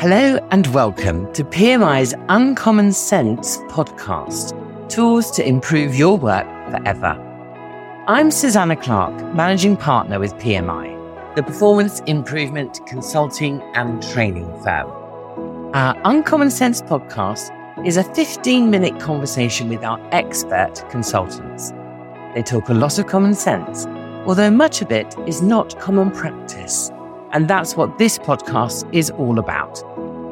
Hello and welcome to PMI's Uncommon Sense podcast Tools to Improve Your Work Forever. I'm Susanna Clark, Managing Partner with PMI, the performance improvement consulting and training firm. Our Uncommon Sense podcast is a 15 minute conversation with our expert consultants. They talk a lot of common sense, although much of it is not common practice. And that's what this podcast is all about.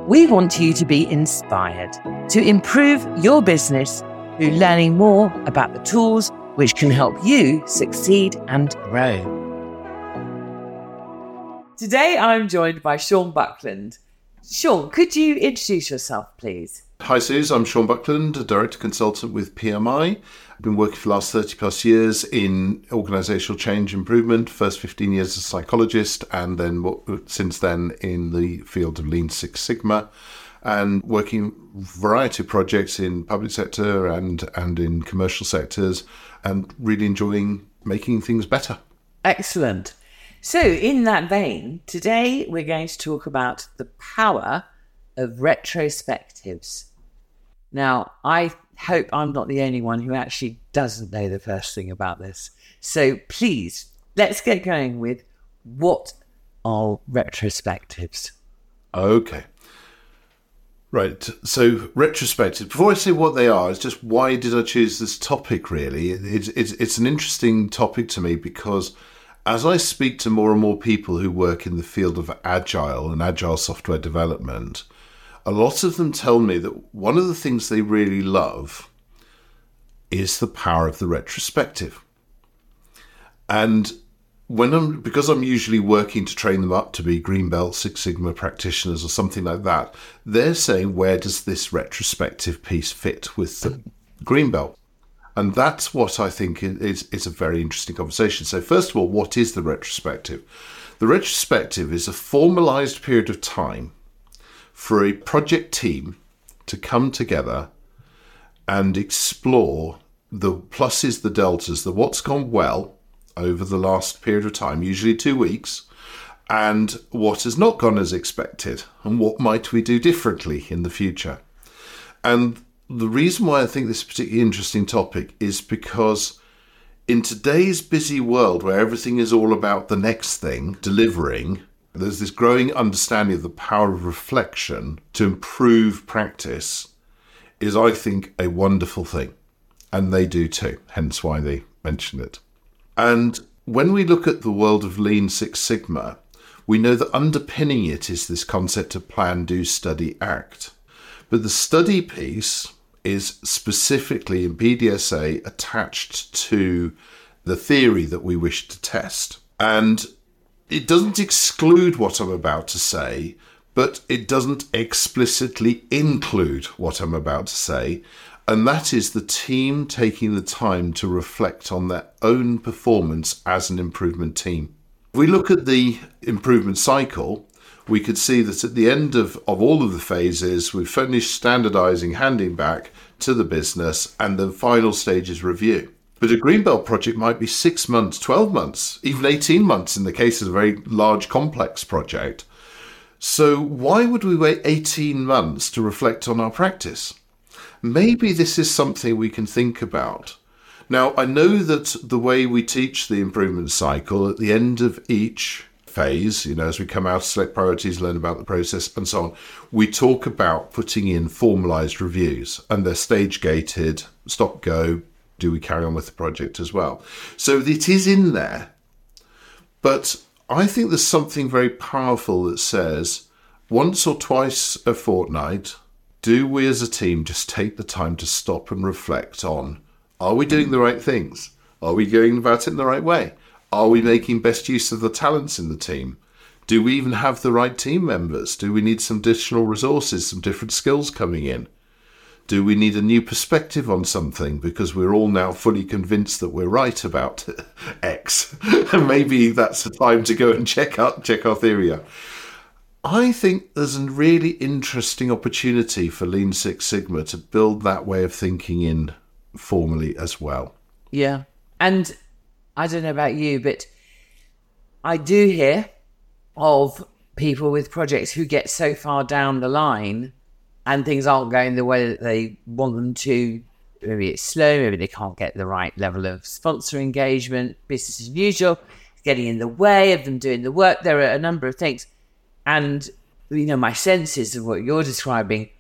We want you to be inspired to improve your business through learning more about the tools which can help you succeed and grow. Today I'm joined by Sean Buckland. Sean, could you introduce yourself, please? Hi, Suze. I'm Sean Buckland, a director consultant with PMI. I've been working for the last 30 plus years in organizational change improvement, first 15 years as a psychologist, and then since then in the field of Lean Six Sigma, and working variety of projects in public sector and, and in commercial sectors, and really enjoying making things better. Excellent. So, in that vein, today we're going to talk about the power of retrospectives. Now, I hope I'm not the only one who actually doesn't know the first thing about this. So please, let's get going with what are retrospectives? Okay. Right. So retrospective. Before I say what they are, it's just why did I choose this topic? Really, it's it's, it's an interesting topic to me because as I speak to more and more people who work in the field of agile and agile software development, a lot of them tell me that one of the things they really love is the power of the retrospective. And when I'm because I'm usually working to train them up to be green belt Six Sigma practitioners or something like that, they're saying where does this retrospective piece fit with the green belt? And that's what I think is is a very interesting conversation. So first of all, what is the retrospective? The retrospective is a formalized period of time for a project team to come together and explore the pluses, the deltas, the what's gone well over the last period of time, usually two weeks, and what has not gone as expected, and what might we do differently in the future. And the reason why I think this is a particularly interesting topic is because in today's busy world where everything is all about the next thing, delivering, there's this growing understanding of the power of reflection to improve practice is, I think, a wonderful thing. And they do too, hence why they mention it. And when we look at the world of Lean Six Sigma, we know that underpinning it is this concept of plan, do, study, act. But the study piece is specifically in PDSA attached to the theory that we wish to test. And it doesn't exclude what I'm about to say, but it doesn't explicitly include what I'm about to say. And that is the team taking the time to reflect on their own performance as an improvement team. If we look at the improvement cycle, we could see that at the end of, of all of the phases, we've finished standardizing, handing back to the business, and the final stage is review. But a Greenbelt project might be six months, 12 months, even 18 months in the case of a very large, complex project. So, why would we wait 18 months to reflect on our practice? Maybe this is something we can think about. Now, I know that the way we teach the improvement cycle at the end of each phase, you know, as we come out, select priorities, learn about the process, and so on, we talk about putting in formalized reviews and they're stage gated, stop, go, do we carry on with the project as well? So it is in there, but I think there's something very powerful that says once or twice a fortnight, do we as a team just take the time to stop and reflect on are we doing the right things? Are we going about it in the right way? Are we making best use of the talents in the team? Do we even have the right team members? Do we need some additional resources, some different skills coming in? Do we need a new perspective on something because we're all now fully convinced that we're right about X? Maybe that's the time to go and check out check our theory out. I think there's a really interesting opportunity for Lean Six Sigma to build that way of thinking in formally as well. Yeah. And I don't know about you, but I do hear of people with projects who get so far down the line and things aren't going the way that they want them to. Maybe it's slow, maybe they can't get the right level of sponsor engagement, business as usual, getting in the way of them doing the work. There are a number of things. And, you know, my sense is of what you're describing,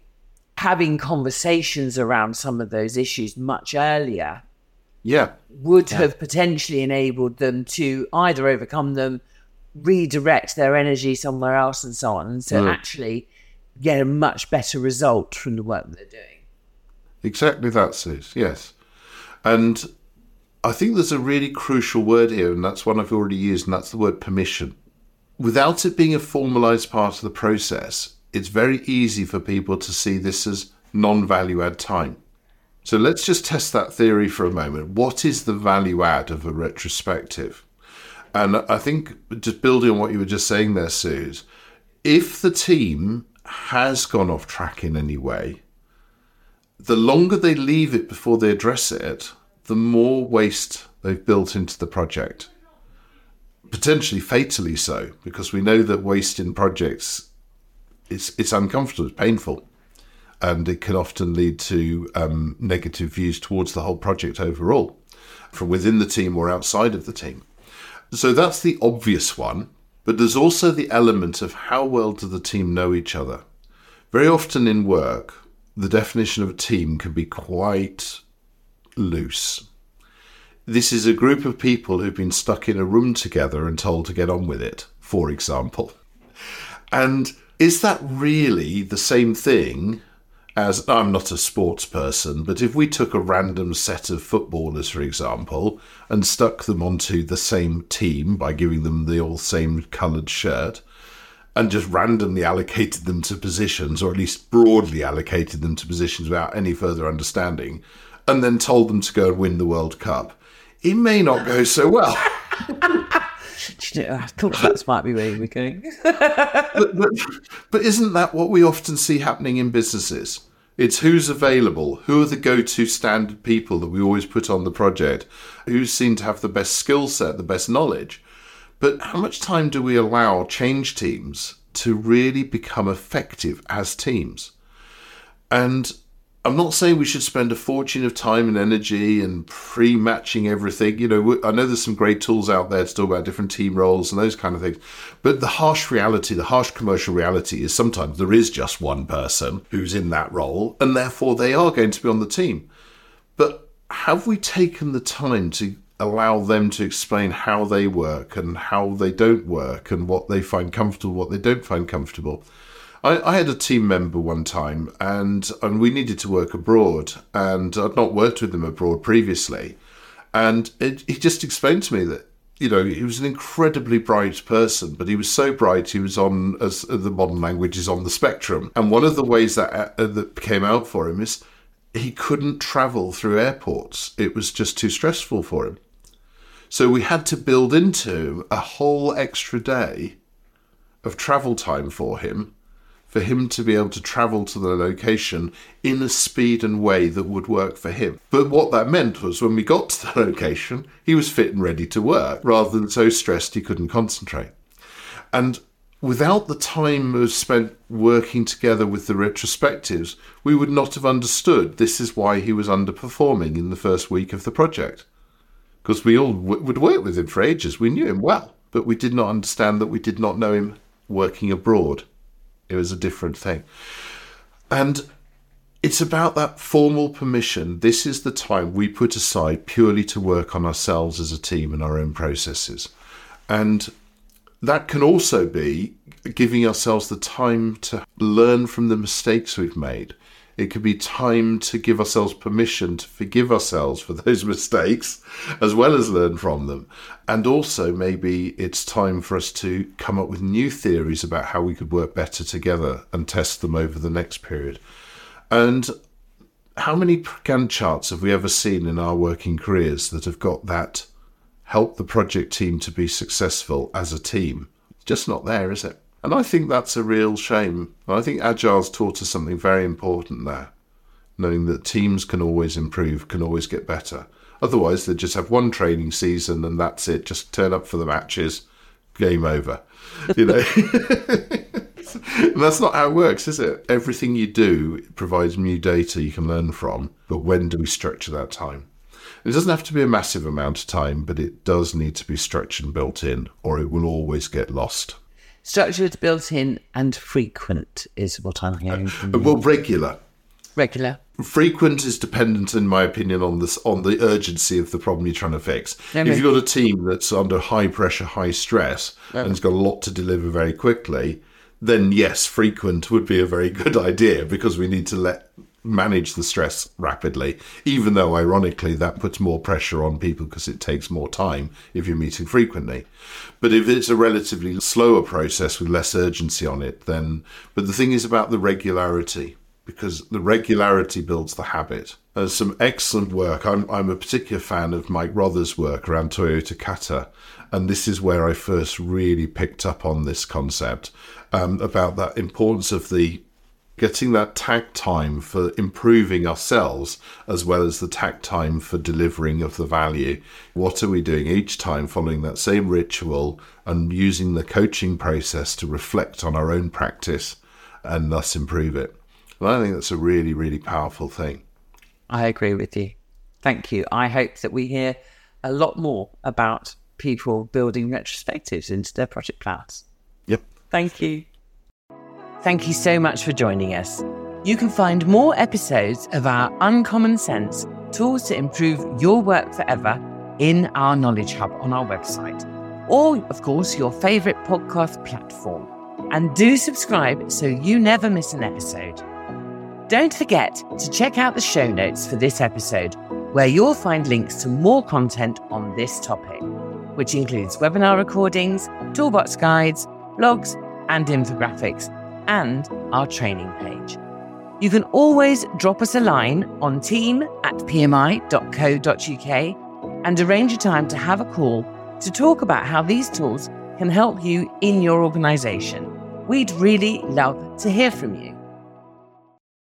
having conversations around some of those issues much earlier yeah would yeah. have potentially enabled them to either overcome them redirect their energy somewhere else and so on and so mm. actually get a much better result from the work they're doing. Exactly that, Sus. Yes. And I think there's a really crucial word here, and that's one I've already used, and that's the word permission. Without it being a formalized part of the process, it's very easy for people to see this as non value add time. So let's just test that theory for a moment. What is the value add of a retrospective? And I think just building on what you were just saying there, Suze, if the team has gone off track in any way, the longer they leave it before they address it, the more waste they've built into the project. Potentially fatally so, because we know that waste in projects it's it's uncomfortable, it's painful, and it can often lead to um, negative views towards the whole project overall, from within the team or outside of the team. So that's the obvious one. But there's also the element of how well do the team know each other. Very often in work, the definition of a team can be quite loose. This is a group of people who've been stuck in a room together and told to get on with it, for example. And is that really the same thing as I'm not a sports person, but if we took a random set of footballers, for example, and stuck them onto the same team by giving them the all same coloured shirt, and just randomly allocated them to positions, or at least broadly allocated them to positions without any further understanding, and then told them to go and win the World Cup, it may not go so well. I thought that might be where were going. but, but, but isn't that what we often see happening in businesses? It's who's available, who are the go to standard people that we always put on the project, who seem to have the best skill set, the best knowledge. But how much time do we allow change teams to really become effective as teams? And I'm not saying we should spend a fortune of time and energy and pre-matching everything. You know, I know there's some great tools out there to talk about different team roles and those kind of things. But the harsh reality, the harsh commercial reality is sometimes there is just one person who's in that role and therefore they are going to be on the team. But have we taken the time to allow them to explain how they work and how they don't work and what they find comfortable, what they don't find comfortable? I, I, had a team member one time, and and we needed to work abroad, and I'd not worked with them abroad previously, and it, he just explained to me that you know he was an incredibly bright person, but he was so bright he was on as the modern language is on the spectrum, and one of the ways that uh, that came out for him is he couldn't travel through airports; it was just too stressful for him. So we had to build into a whole extra day of travel time for him for him to be able to travel to the location in a speed and way that would work for him. But what that meant was when we got to the location, he was fit and ready to work rather than so stressed he couldn't concentrate. And without the time spent working together with the retrospectives, we would not have understood this is why he was underperforming in the first week of the project. Because we all w- would work with him for ages. We knew him well, but we did not understand that we did not know him working abroad. It was a different thing. And it's about that formal permission. This is the time we put aside purely to work on ourselves as a team and our own processes. And that can also be giving ourselves the time to learn from the mistakes we've made it could be time to give ourselves permission to forgive ourselves for those mistakes as well as learn from them. And also, maybe it's time for us to come up with new theories about how we could work better together and test them over the next period. And how many Gantt charts have we ever seen in our working careers that have got that help the project team to be successful as a team? Just not there, is it? And I think that's a real shame. I think Agile's taught us something very important there, knowing that teams can always improve, can always get better. Otherwise, they just have one training season and that's it. Just turn up for the matches, game over. You know, that's not how it works, is it? Everything you do provides new data you can learn from. But when do we structure that time? It doesn't have to be a massive amount of time, but it does need to be structured and built in, or it will always get lost. Structured, built in, and frequent is what I'm hearing. Uh, from you. Well, regular. Regular. Frequent is dependent, in my opinion, on this on the urgency of the problem you're trying to fix. Okay. If you've got a team that's under high pressure, high stress, and has got a lot to deliver very quickly, then yes, frequent would be a very good idea because we need to let manage the stress rapidly. Even though, ironically, that puts more pressure on people because it takes more time if you're meeting frequently. But if it's a relatively slower process with less urgency on it, then. But the thing is about the regularity because the regularity builds the habit. There's some excellent work. I'm, I'm a particular fan of Mike Rother's work around Toyota Kata, and this is where I first really picked up on this concept um, about that importance of the getting that takt time for improving ourselves as well as the takt time for delivering of the value. What are we doing each time following that same ritual and using the coaching process to reflect on our own practice and thus improve it? And I think that's a really, really powerful thing. I agree with you. Thank you. I hope that we hear a lot more about people building retrospectives into their project plans. Yep. Thank you. Thank you so much for joining us. You can find more episodes of our Uncommon Sense tools to improve your work forever in our Knowledge Hub on our website, or, of course, your favorite podcast platform. And do subscribe so you never miss an episode. Don't forget to check out the show notes for this episode, where you'll find links to more content on this topic, which includes webinar recordings, toolbox guides, blogs, and infographics, and our training page. You can always drop us a line on team at pmi.co.uk and arrange a time to have a call to talk about how these tools can help you in your organisation. We'd really love to hear from you.